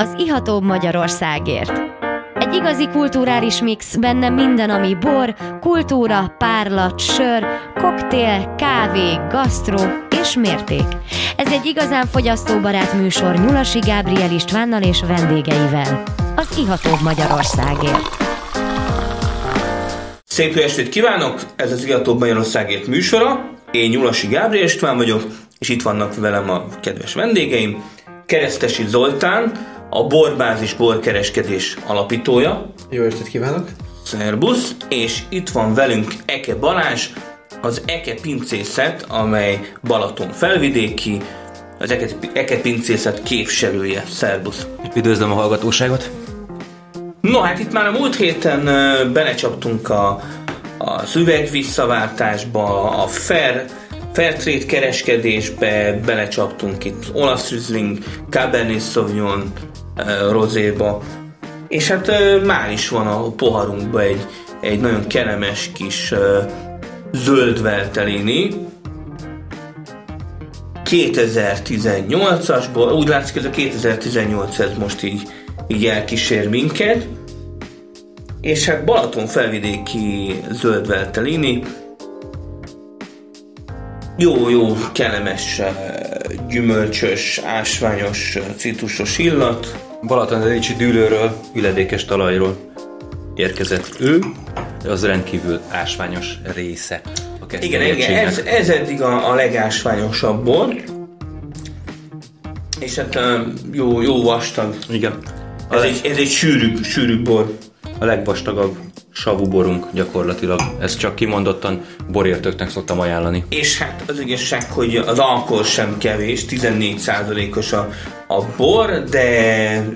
az ihatóbb Magyarországért. Egy igazi kulturális mix, benne minden, ami bor, kultúra, párlat, sör, koktél, kávé, gasztró és mérték. Ez egy igazán fogyasztóbarát műsor Nyulasi Gábriel Istvánnal és vendégeivel. Az ihatóbb Magyarországért. Szép jó estét kívánok! Ez az Ihatóbb Magyarországért műsora. Én Nyulasi Gábriel István vagyok, és itt vannak velem a kedves vendégeim. Keresztesi Zoltán, a Borbázis borkereskedés alapítója. Jó estét kívánok! Szerbusz! És itt van velünk Eke Balázs, az Eke Pincészet, amely Balaton felvidéki, az Eke, Eke Pincészet képviselője. Szerbusz! Üdvözlöm a hallgatóságot! No, hát itt már a múlt héten belecsaptunk a, a szüveg visszaváltásba, a fair, fair trade kereskedésbe, belecsaptunk itt olasz Riesling, Cabernet Sauvignon, rozéba, és hát már is van a poharunkban egy, egy nagyon kellemes kis zöld veltelini, 2018-asból, úgy látszik ez a 2018 ez most így, így elkísér minket, és hát Balaton felvidéki zöld veltelini, jó, jó, kellemes, gyümölcsös, ásványos, citrusos illat. Balaton Delicsi dűlőről, üledékes talajról érkezett ő, az rendkívül ásványos része a Igen, igen ez, ez eddig a, a legásványosabb bor. És hát jó, jó vastag. Igen. Ez, egy, ez egy sűrű, sűrű bor. A legvastagabb savú borunk gyakorlatilag. Ezt csak kimondottan borértőknek szoktam ajánlani. És hát az igazság, hogy az alkohol sem kevés, 14%-os a, a bor, de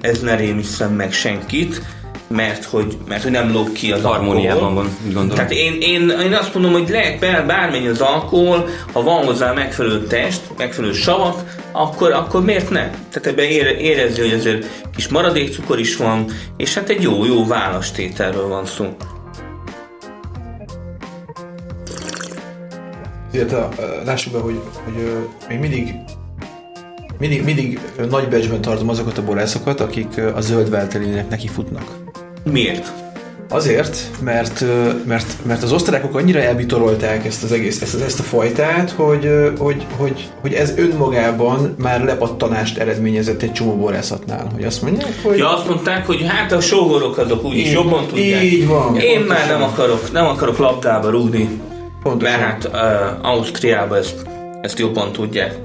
ez ne rémisszem meg senkit mert hogy, mert hogy nem lóg ki az Harmóniában alkohol. van, gondolom. Tehát én, én, én azt mondom, hogy lehet bármennyi az alkohol, ha van hozzá megfelelő test, megfelelő savak, akkor, akkor miért ne? Tehát ebben ére, érezi, hogy azért kis maradékcukor is van, és hát egy jó, jó válastételről van szó. Illetve lássuk be, hogy, hogy még mindig mindig, mindig nagy becsben tartom azokat a borászokat, akik a zöld neki futnak. Miért? Azért, mert, mert, mert az osztrákok annyira elbitorolták ezt az egész, ezt, ezt a fajtát, hogy, hogy, hogy, hogy ez önmagában már lepattanást eredményezett egy csomó borászatnál. Hogy azt mondják, hogy... Ja, azt mondták, hogy hát a sógorok azok úgyis jobban tudják. Így van. Én pontosan. már nem akarok, nem akarok labdába rúgni. Pontosan. Mert hát uh, Ausztriában ezt, ezt jobban tudják.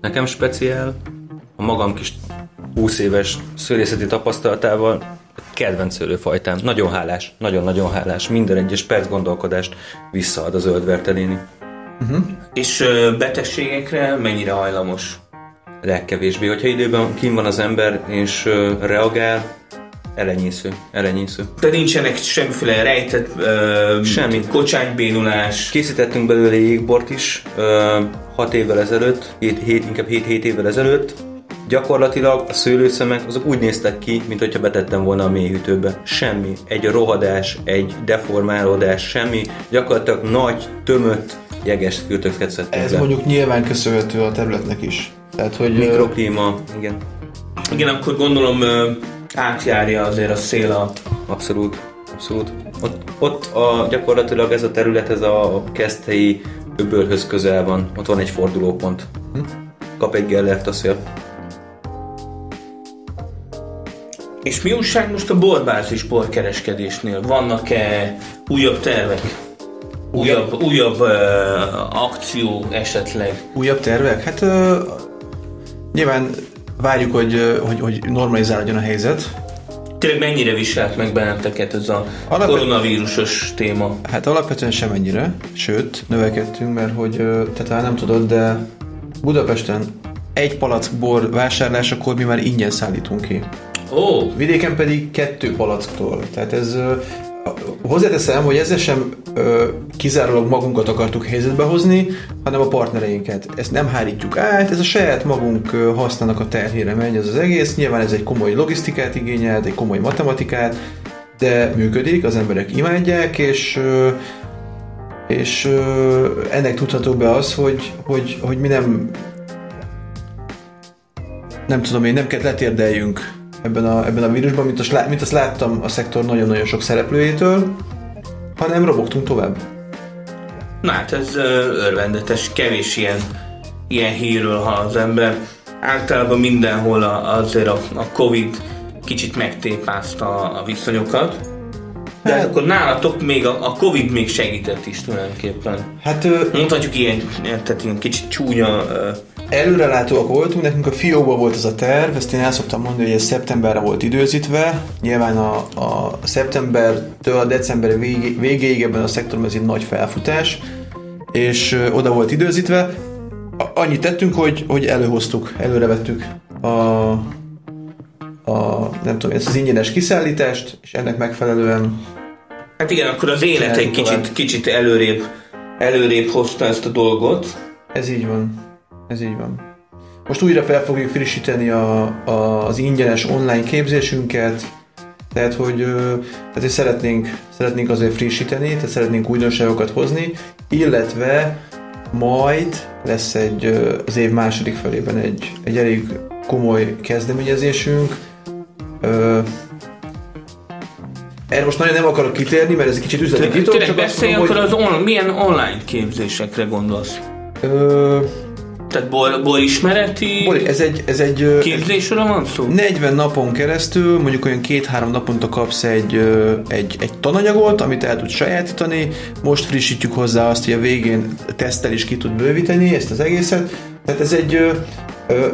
Nekem speciál a magam kis 20 éves szőlészeti tapasztalatával kedvenc szőlőfajtám. Nagyon hálás, nagyon-nagyon hálás. Minden egyes perc gondolkodást visszaad a zöld verteléni. Uh-huh. És uh, betegségekre mennyire hajlamos? Legkevésbé. Hogyha időben kim van az ember és uh, reagál, elenyésző, elenyésző. De nincsenek semmiféle rejtett uh, Semmi. kocsánybénulás. Készítettünk belőle jégbort is uh, 6 évvel ezelőtt, 7, 7, inkább 7-7 évvel ezelőtt, Gyakorlatilag a szőlőszemek azok úgy néztek ki, mint hogyha betettem volna a mélyhűtőbe. Semmi. Egy rohadás, egy deformálódás, semmi. Gyakorlatilag nagy, tömött, jeges fürtöket szedtek Ez le. mondjuk nyilván köszönhető a területnek is. Tehát, hogy Mikroklíma, igen. Igen, akkor gondolom átjárja azért a szél a... Abszolút, abszolút. Ott, ott a, gyakorlatilag ez a terület, ez a keszthelyi öbölhöz közel van. Ott van egy fordulópont. Hm? Kap egy gellert a szél. És mi újság most a borbázis borkereskedésnél? Vannak-e újabb tervek? Újabb, újabb, újabb uh, akció esetleg? Újabb tervek? Hát uh, nyilván várjuk, hogy, uh, hogy, hogy normalizálódjon a helyzet. Tényleg mennyire viselt meg benneteket ez a Alapvet... koronavírusos téma? Hát alapvetően semennyire, sőt, növekedtünk, mert hogy, te talán nem tudod, de Budapesten egy palack bor vásárlásakor mi már ingyen szállítunk ki. Oh. Vidéken pedig kettő palacktól. Tehát ez hozzáteszem, hogy ezzel sem ö, kizárólag magunkat akartuk helyzetbe hozni, hanem a partnereinket. Ezt nem hárítjuk át, ez a saját magunk használnak a terhére megy ez az egész. Nyilván ez egy komoly logisztikát igényelt, egy komoly matematikát, de működik, az emberek imádják, és ö, és ö, ennek tudható be az, hogy, hogy, hogy mi nem nem tudom én, nem kell letérdeljünk ebben a, ebben a vírusban, mint azt, mint azt láttam a szektor nagyon-nagyon sok szereplőjétől, hanem robogtunk tovább. Na hát ez ö, örvendetes, kevés ilyen, ilyen hírről hall az ember. Általában mindenhol a, azért a, a Covid kicsit megtépázta a viszonyokat. De hát, akkor nálatok még a, a Covid még segített is tulajdonképpen. Hát ö, Mondhatjuk ilyen, tehát ilyen kicsit csúnya ö, előrelátóak voltunk, nekünk a fiókban volt ez a terv, ezt én el szoktam mondani, hogy ez szeptemberre volt időzítve. Nyilván a, a szeptembertől a december végé, végéig ebben a szektorban ez egy nagy felfutás, és oda volt időzítve. Annyit tettünk, hogy, hogy előhoztuk, előrevettük a, a, nem tudom, ezt az ingyenes kiszállítást, és ennek megfelelően Hát igen, akkor az élet egy kicsit, kicsit előrébb, előrébb hozta ezt a dolgot. Ez így van. Ez így van. Most újra fel fogjuk frissíteni a, a, az ingyenes online képzésünket, tehát hogy, tehát, szeretnénk, szeretnénk azért frissíteni, tehát szeretnénk újdonságokat hozni, illetve majd lesz egy, az év második felében egy, egy elég komoly kezdeményezésünk. Erre most nagyon nem akarok kitérni, mert ez egy kicsit üzleti titok, Tényleg beszélj, akkor az on, milyen online képzésekre gondolsz? ö, Tehát bor, bor ismereti Bori, ez egy, ez egy képzésről van szó? 40 napon keresztül, mondjuk olyan két-három naponta kapsz egy, egy, egy tananyagot, amit el tudsz sajátítani. Most frissítjük hozzá azt, hogy a végén tesztel is ki tud bővíteni ezt az egészet. Tehát ez egy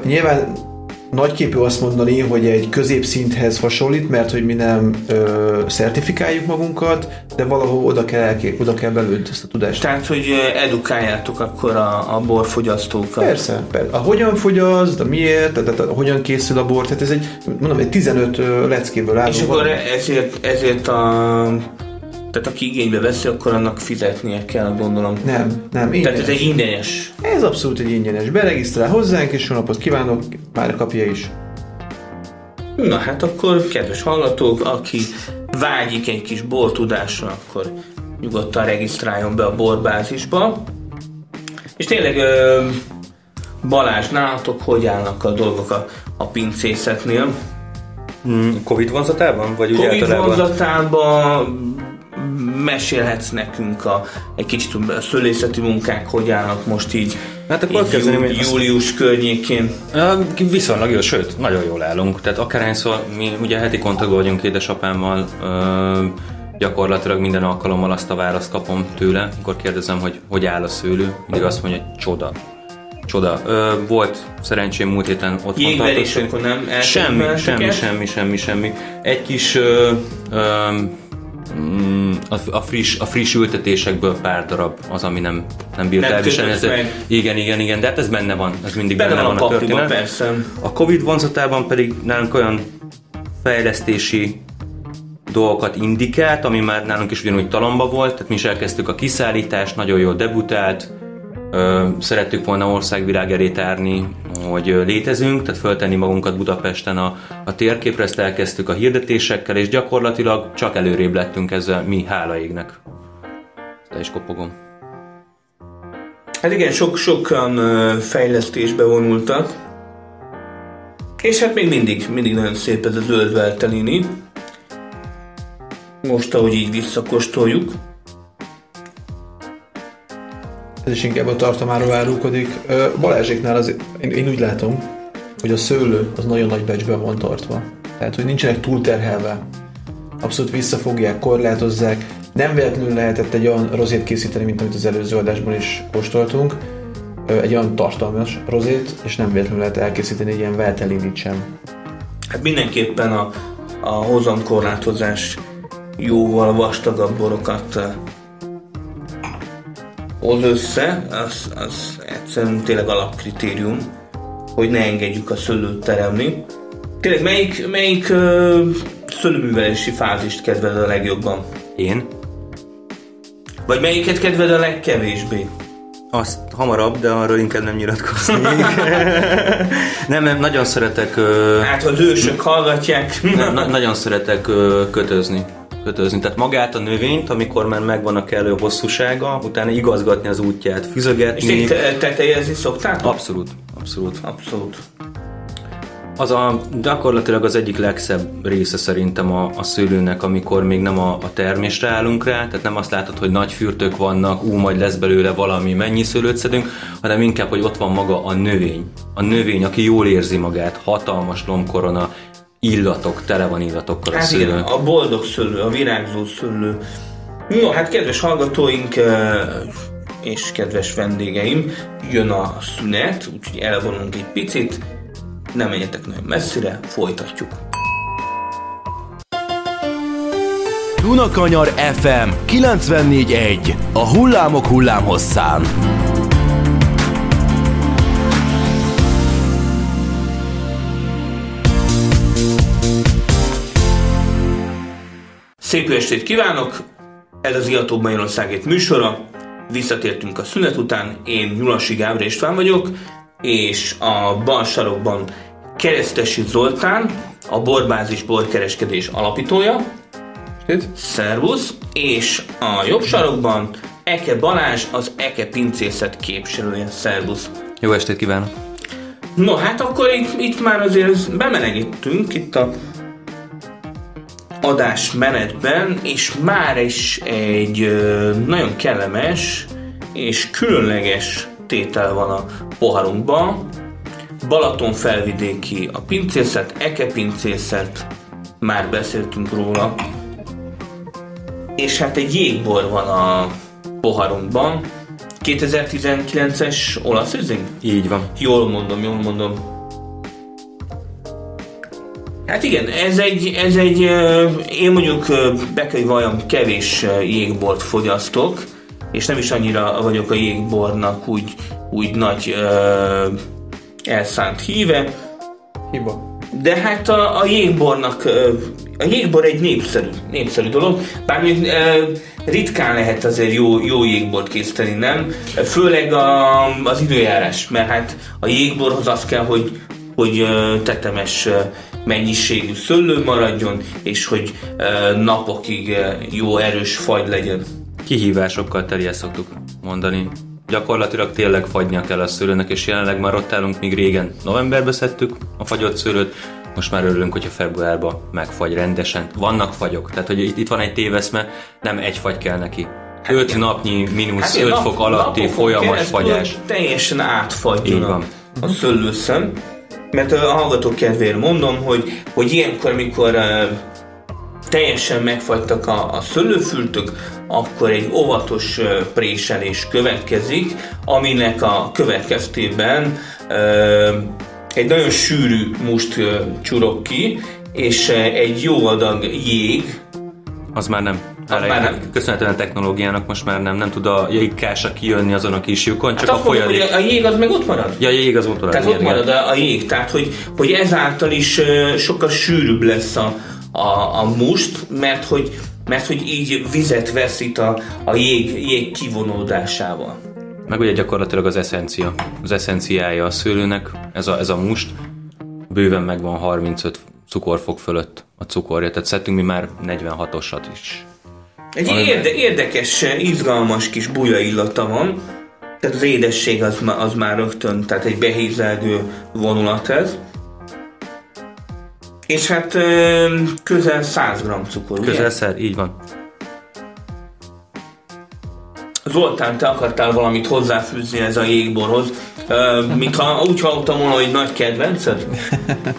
nyilván nagyképű azt mondani, hogy egy középszinthez hasonlít, mert hogy mi nem ö, szertifikáljuk magunkat, de valahol oda kell, elké, oda kell belőtt ezt a tudást. Tehát, hogy edukáljátok akkor a, a borfogyasztókat. Persze, persze. A hogyan fogyaszt, a miért, tehát a, hogyan készül a bor, tehát ez egy, mondom, egy 15 ö, leckéből álló És akkor ezért, ezért a... Tehát aki igénybe veszi, akkor annak fizetnie kell, gondolom. Nem, nem, Tehát ingyenes. ez egy ingyenes. Ez abszolút egy ingyenes. Beregisztrál hozzánk, és jó napot kívánok, már kapja is. Na hát akkor, kedves hallgatók, aki vágyik egy kis bortudásra, akkor nyugodtan regisztráljon be a borbázisba. És tényleg Balázs, nálatok hogy állnak a dolgok a, a pincészetnél? Hmm, Covid vonzatában? Vagy úgy Covid általában? vonzatában mesélhetsz nekünk a, egy kicsit a szülészeti munkák hogy állnak most így, Hát akkor így kezdeném, jú, hogy azt- július környékén. Viszonylag jó, sőt, nagyon jól állunk. Tehát akárhányszor mi ugye heti kontaktban vagyunk édesapámmal, ö, gyakorlatilag minden alkalommal azt a választ kapom tőle, amikor kérdezem, hogy hogy áll a szőlő, mindig azt mondja, hogy csoda. Csoda. Ö, volt szerencsém múlt héten ott Jégverés, amikor nem Semmi, semmi, semmi, semmi, semmi. Egy kis ö, ö, mm, a, a, friss, a friss ültetésekből pár darab az, ami nem, nem bírt elviselni. Ez-. Igen, igen, igen, de hát ez benne van. Ez mindig Benne benne, van a van a történet. persze. A Covid vonzatában pedig nálunk olyan fejlesztési dolgokat indikált, ami már nálunk is ugyanúgy talomba volt, tehát mi is elkezdtük a kiszállítást, nagyon jól debutált, Ö, szerettük volna országvilág elé tárni, hogy létezünk, tehát föltenni magunkat Budapesten a, a térképre, ezt elkezdtük a hirdetésekkel, és gyakorlatilag csak előrébb lettünk ezzel mi, hála égnek. Le is kopogom. Hát igen, sok, sokan fejlesztésbe vonultak. És hát még mindig, mindig nagyon szép ez a zöld Veltelini. Most, ahogy így visszakóstoljuk. Ez is inkább a tartomáról árulkodik. Balázséknál az, én, én úgy látom, hogy a szőlő az nagyon nagy becsben van tartva. Tehát, hogy nincsenek túlterhelve. Abszolút visszafogják, korlátozzák. Nem véletlenül lehetett egy olyan rozét készíteni, mint amit az előző adásban is kóstoltunk. Egy olyan tartalmas rozét, és nem véletlenül lehet elkészíteni egy ilyen Veltelinit sem. Hát mindenképpen a, a hozamkorlátozás jóval vastagabb borokat hoz össze, az, az egyszerűen tényleg alapkritérium, hogy ne engedjük a szőlőt teremni. Tényleg melyik, melyik ö, szőlőművelési fázist kedved a legjobban? Én? Vagy melyiket kedved a legkevésbé? Azt hamarabb, de arról inkább nem nyilatkoznék. nem, nem, nagyon szeretek ö, Hát, ha az ősök hallgatják. Na, na, nagyon szeretek ö, kötözni. Kötözni. Tehát magát a növényt, amikor már megvan a kellő hosszúsága, utána igazgatni az útját, És füzögetni. te- te- tetejezni szoktátok? Abszolút, abszolút. Abszolút. Az a, gyakorlatilag az egyik legszebb része szerintem a, a szőlőnek, amikor még nem a, a termésre állunk rá, tehát nem azt látod, hogy nagy fürtök vannak, ú, majd lesz belőle valami, mennyi szőlőt szedünk, hanem inkább, hogy ott van maga a növény. A növény, aki jól érzi magát, hatalmas lombkorona, illatok, tele van illatokkal a Hát igen, a boldog szőlő, a virágzó szőlő. No, hát kedves hallgatóink és kedves vendégeim, jön a szünet, úgyhogy elvonunk egy picit, nem menjetek nagyon messzire, folytatjuk. Dunakanyar FM 94.1 A hullámok hullámhosszán Szép jó estét kívánok! Ez az Iató Magyarországét műsora. Visszatértünk a szünet után. Én Nyulasi Gábor István vagyok, és a bal sarokban Keresztesi Zoltán, a Borbázis Borkereskedés alapítója. Itt? Szervusz! És a jobb sarokban Eke Balázs, az Eke Pincészet képviselője. Szervusz! Jó estét kívánok! No, hát akkor itt, itt már azért bemelegítünk itt a adás menetben, és már is egy nagyon kellemes és különleges tétel van a poharunkban. Balaton felvidéki a pincészet, Eke pincészet, már beszéltünk róla. És hát egy jégbor van a poharunkban. 2019-es olasz üzing? Így van. Jól mondom, jól mondom. Hát igen, ez egy, ez egy én mondjuk be kell, valljam, kevés jégbort fogyasztok, és nem is annyira vagyok a jégbornak úgy, úgy nagy ö, elszánt híve, Hiba. de hát a, a jégbornak, a jégbor egy népszerű, népszerű dolog, bár még ritkán lehet azért jó, jó jégbort készíteni, nem? Főleg a, az időjárás, mert hát a jégborhoz az kell, hogy, hogy tetemes mennyiségű szőlő maradjon, és hogy napokig jó erős fagy legyen. Kihívásokkal teli ezt szoktuk mondani. Gyakorlatilag tényleg fagynia kell a szőlőnek, és jelenleg már ott állunk, míg régen novemberbe szedtük a fagyott szőlőt, most már örülünk, hogyha februárban megfagy rendesen. Vannak fagyok, tehát hogy itt, itt van egy téveszme, nem egy fagy kell neki. 5 igen. napnyi, mínusz ilyen 5 nap- fok alatti keresztül fagyás. Teljesen átfagyjon a, a szőlőszem. Mert a hallgatók kedvéért mondom, hogy, hogy ilyenkor, amikor teljesen megfagytak a, a szőlőfültök, akkor egy óvatos préselés következik, aminek a következtében egy nagyon sűrű must csurog ki, és egy jó adag jég, Az már nem. Az már nem. Köszönhetően a technológiának most már nem, nem tud a jégkása kijönni azon a kis lyukon, csak hát a folyadék. a, a jég az meg ott marad. Ja, jég az ott Tehát ott marad a, a jég, tehát hogy, hogy ezáltal is ö, sokkal sűrűbb lesz a, a, a must, mert hogy, mert hogy így vizet veszít a, a jég, jég kivonódásával. Meg ugye gyakorlatilag az eszencia, az eszenciája a szőlőnek, ez a, ez a must, bőven megvan 35 cukorfok fölött a cukorja, tehát szedtünk mi már 46-osat is. Egy érde, érdekes, izgalmas kis buja illata van, tehát az édesség az, az már rögtön, tehát egy behízelgő vonulat ez. És hát közel 100 g cukor, ugye? Közel szer, így van. Zoltán, te akartál valamit hozzáfűzni ez a jégborhoz, Ö, mintha úgy hallottam volna, hogy nagy kedvenced?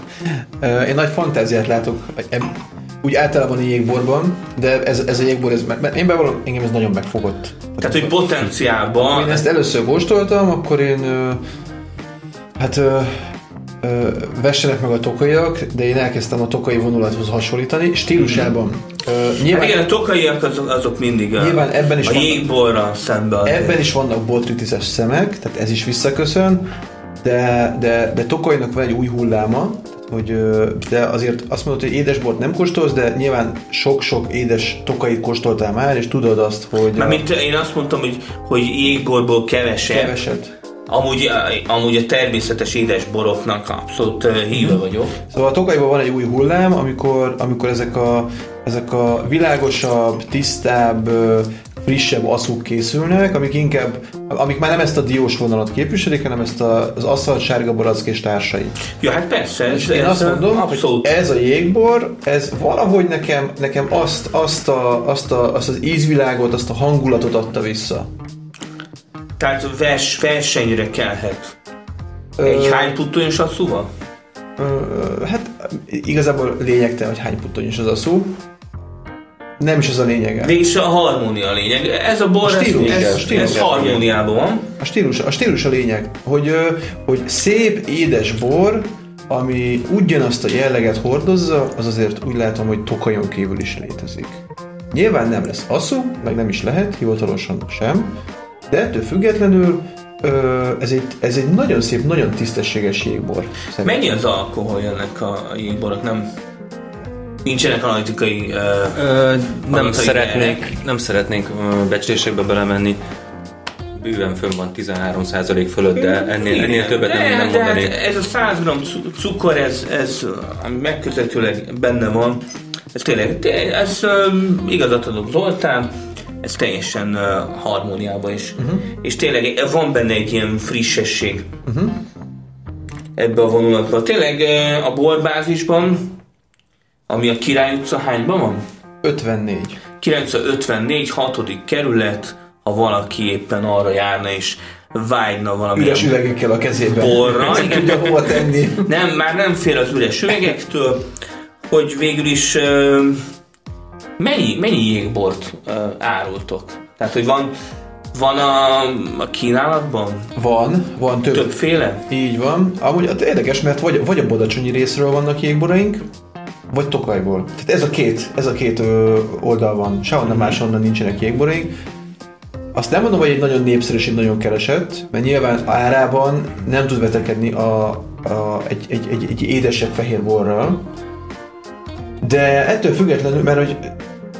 Én nagy fantáziát látok úgy általában a jégborban, de ez, ez a jégbor, ez, mert én bevallom, engem ez nagyon megfogott. Tehát, hogy potenciálban... Én ezt először kóstoltam, akkor én hát vessenek meg a tokaiak, de én elkezdtem a tokai vonulathoz hasonlítani, stílusában. Hát nyilván, igen, a tokaiak azok, azok mindig a, Nyilván ebben is a van- jégborra szembe azért. ebben is vannak botritizes szemek, tehát ez is visszaköszön, de, de, de tokainak van egy új hulláma, hogy, de azért azt mondod, hogy édesbort nem kóstolsz, de nyilván sok-sok édes tokait kóstoltál már, és tudod azt, hogy Mert mint én azt mondtam, hogy, hogy jégborból kevesebb. keveset. Amúgy, amúgy a természetes édes boroknak abszolút híve vagyok. Szóval a Tokajban van egy új hullám, amikor, amikor ezek, a, ezek a világosabb, tisztább, frissebb aszuk készülnek, amik inkább amik már nem ezt a diós vonalat képviselik, hanem ezt a, az aszfalt sárga barack és társai. Ja, hát persze. És én azt mondom, abszolút. hogy ez a jégbor, ez valahogy nekem, nekem azt, azt, a, azt, a, azt az ízvilágot, azt a hangulatot adta vissza. Tehát vers, versenyre kelhet. Egy hány puttonyos asszúval? Ö, hát igazából lényegtelen, hogy hány puttonyos az a szó. Nem is az a lényege. Végülis a harmónia a lényeg. Ez a bor, A stílus, ez, ez- ez, stílus. ez harmóniában van. A stílus, a stílus a lényeg, hogy, hogy szép, édes bor, ami ugyanazt a jelleget hordozza, az azért úgy látom, hogy tokajon kívül is létezik. Nyilván nem lesz asszú, meg nem is lehet, hivatalosan sem, de ettől függetlenül ö, ez egy, ez egy nagyon szép, nagyon tisztességes jégbor. Szerintem. Mennyi az alkohol ennek a jégborok? Nem nincsenek analitikai... Uh, Ö, nem, szeretnék, ilyenek. nem szeretnénk becslésekbe belemenni. Bőven fönn van 13% fölött, de ennél, ennél többet nem, nem de mondanék. hát ez a 100 g cu- cukor, ez, ez megközelítőleg benne van, ez tényleg, té- ez um, igazat adok Zoltán, ez teljesen uh, harmóniában is. Uh-huh. És tényleg van benne egy ilyen frissesség uh-huh. ebbe a vonulatba. Tényleg a borbázisban, ami a Király utca hányban van? 54. 954, 6. kerület, ha valaki éppen arra járna és vágyna valami Üres üvegekkel a kezében. Borra, Nem tudja hova tenni. nem, már nem fél az üres üvegektől, hogy végül is mennyi, mennyi jégbort ö, árultok? Tehát, hogy van, van a, a kínálatban Van, van több. többféle? Így van. Amúgy hát érdekes, mert vagy, vagy a bodacsonyi részről vannak jégboraink, vagy Tokajból. Tehát ez a két, ez a két ö, oldal van. Sehonnan máshonnan nincsenek jégboraink. Azt nem mondom, hogy egy nagyon népszerű és egy nagyon keresett, mert nyilván árában nem tud vetekedni a, a, egy, egy, egy, egy édesebb fehér borral. De ettől függetlenül, mert hogy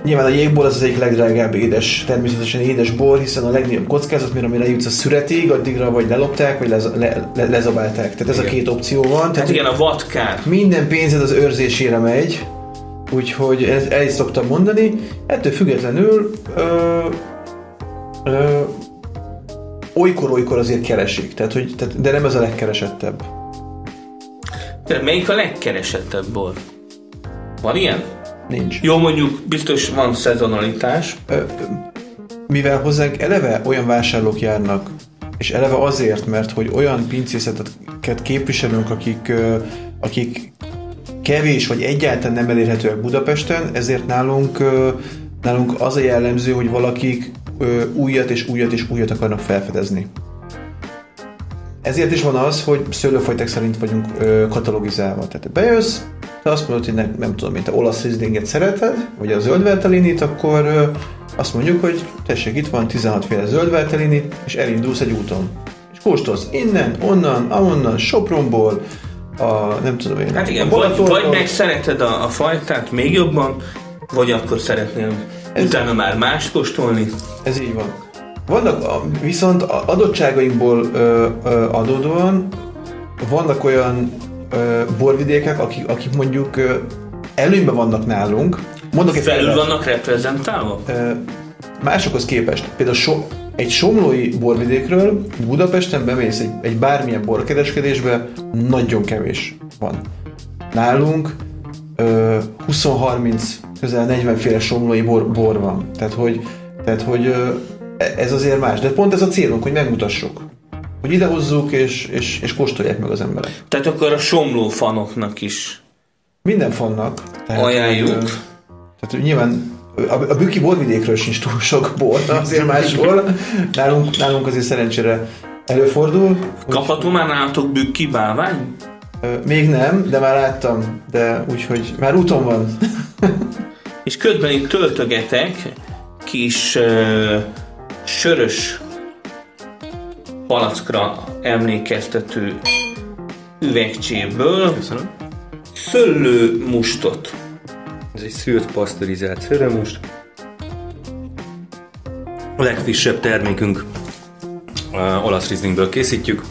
nyilván a jégbor az az egyik legdrágább édes, természetesen édes bor, hiszen a legnagyobb kockázat, mire amire jutsz a szüretig, addigra vagy lelopták, vagy lez, le, le, lezabálták. Tehát ez Igen. a két opció van. Hát Tehát igen, a vatkár. minden pénzed az őrzésére megy, úgyhogy ez, el is szoktam mondani. Ettől függetlenül ö, ö, olykor-olykor azért keresik, tehát, hogy, tehát, de nem ez a legkeresettebb. Tehát melyik a legkeresettebb bor? Van ilyen? Nincs. Jó, mondjuk biztos van szezonalitás. Ö, mivel hozzánk eleve olyan vásárlók járnak, és eleve azért, mert hogy olyan pincészeteket képviselünk, akik, akik kevés vagy egyáltalán nem elérhetőek Budapesten, ezért nálunk, nálunk az a jellemző, hogy valakik újat és újat és újat akarnak felfedezni. Ezért is van az, hogy szőlőfajták szerint vagyunk ö, katalogizálva. Tehát bejössz, te azt mondod, hogy nem, nem tudom, mint te olasz rizlinget szereted, vagy a zöld veltelinit, akkor ö, azt mondjuk, hogy tessék, itt van 16 féle zöld veltelini, és elindulsz egy úton. És kóstolsz innen, onnan, amonnan, Sopronból, a nem tudom én. Hát igen, vagy, vagy megszereted a, a fajtát még jobban, vagy akkor szeretnél utána már más kóstolni. Ez így van. Vannak a, viszont a adottságainkból ö, ö, adódóan vannak olyan ö, borvidékek, akik, akik mondjuk ö, előnyben vannak nálunk. Mondok egy Felül példát. vannak reprezentálva? Ö, másokhoz képest. Például so, egy somlói borvidékről Budapesten bemész egy, egy bármilyen borkereskedésbe, nagyon kevés van. Nálunk ö, 20-30, közel 40 féle somlói bor, bor van. Tehát, hogy, tehát, hogy ö, ez azért más. De pont ez a célunk, hogy megmutassuk. Hogy idehozzuk, és, és, és kóstolják meg az emberek. Tehát akkor a somló fanoknak is Minden fannak. Tehát, ajánljuk. Tehát hogy nyilván a, a Büki borvidékről sincs túl sok bor, azért máshol. Nálunk, nálunk azért szerencsére előfordul. Kapható már nálatok bükki bálvány? Még nem, de már láttam, de úgyhogy már úton van. És közben itt töltögetek kis uh, sörös palackra emlékeztető üvegcséből Köszönöm. szöllő mustot. Ez egy szűrt pasztorizált szörömust. A legfrissebb termékünk uh, olasz rizlingből készítjük,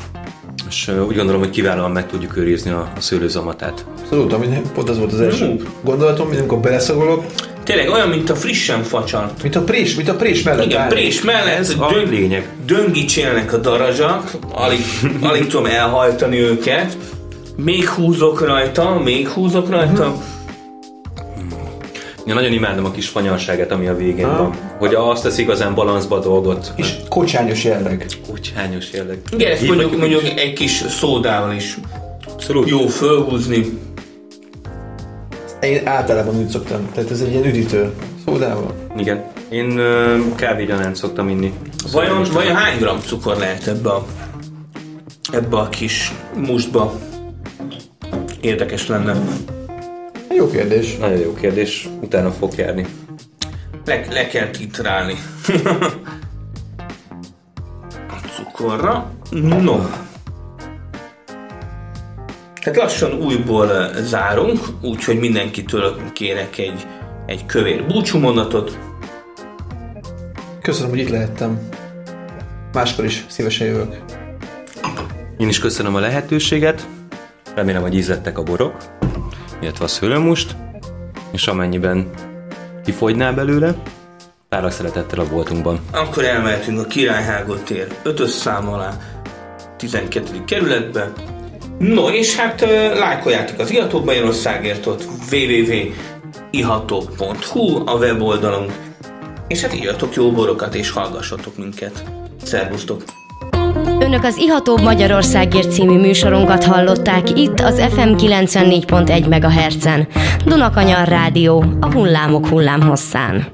és uh, úgy gondolom, hogy kiválóan meg tudjuk őrizni a, a szőlőzamatát. Abszolút, ami pont az volt az első gondolatom, hogy amikor beleszagolok, Tényleg olyan, mint a frissen facsart. Mint a prés, mint a prés mellett Igen, állni. prés mellett Ez a döng, lényeg. döngítsélnek a darazsak, alig, alig tudom elhajtani őket. Még húzok rajta, még húzok rajta. Én nagyon imádom a kis fanyalságát, ami a végén Ha. van. Hogy azt tesz igazán balanszba a dolgot. És kocsányos jelleg. Kutyányos jelleg. Igen, ezt mondjuk, mondjuk egy kis szódával is Abszolút. jó fölhúzni. Én általában úgy szoktam. Tehát ez egy ilyen üdítő. Szódával. Igen. Én ö, kávégyanánt szoktam inni. Vajon, vajon hány gram cukor lehet ebbe a, ebbe a kis mustba? Érdekes lenne. Jó kérdés. Nagyon jó kérdés. Utána fog járni. Le, le kell titrálni. a cukorra. No. Tehát lassan újból eh, zárunk, úgyhogy mindenkitől kérek egy, egy kövér búcsúmondatot. Köszönöm, hogy itt lehettem. Máskor is szívesen jövök. Én is köszönöm a lehetőséget. Remélem, hogy ízlettek a borok, illetve a szőlőmust, és amennyiben kifogynál belőle, pár szeretettel a boltunkban. Akkor elmehetünk a Királyhágó tér 5 szám alá, 12. kerületbe. No, és hát lájkoljátok az Iható Magyarországért ott www.iható.hu a weboldalunk, és hát írjatok jó borokat és hallgassatok minket. Szervusztok! Önök az Ihatóbb Magyarországért című műsorunkat hallották itt az FM 94.1 MHz-en. Dunakanyar Rádió, a hullámok hullámhosszán.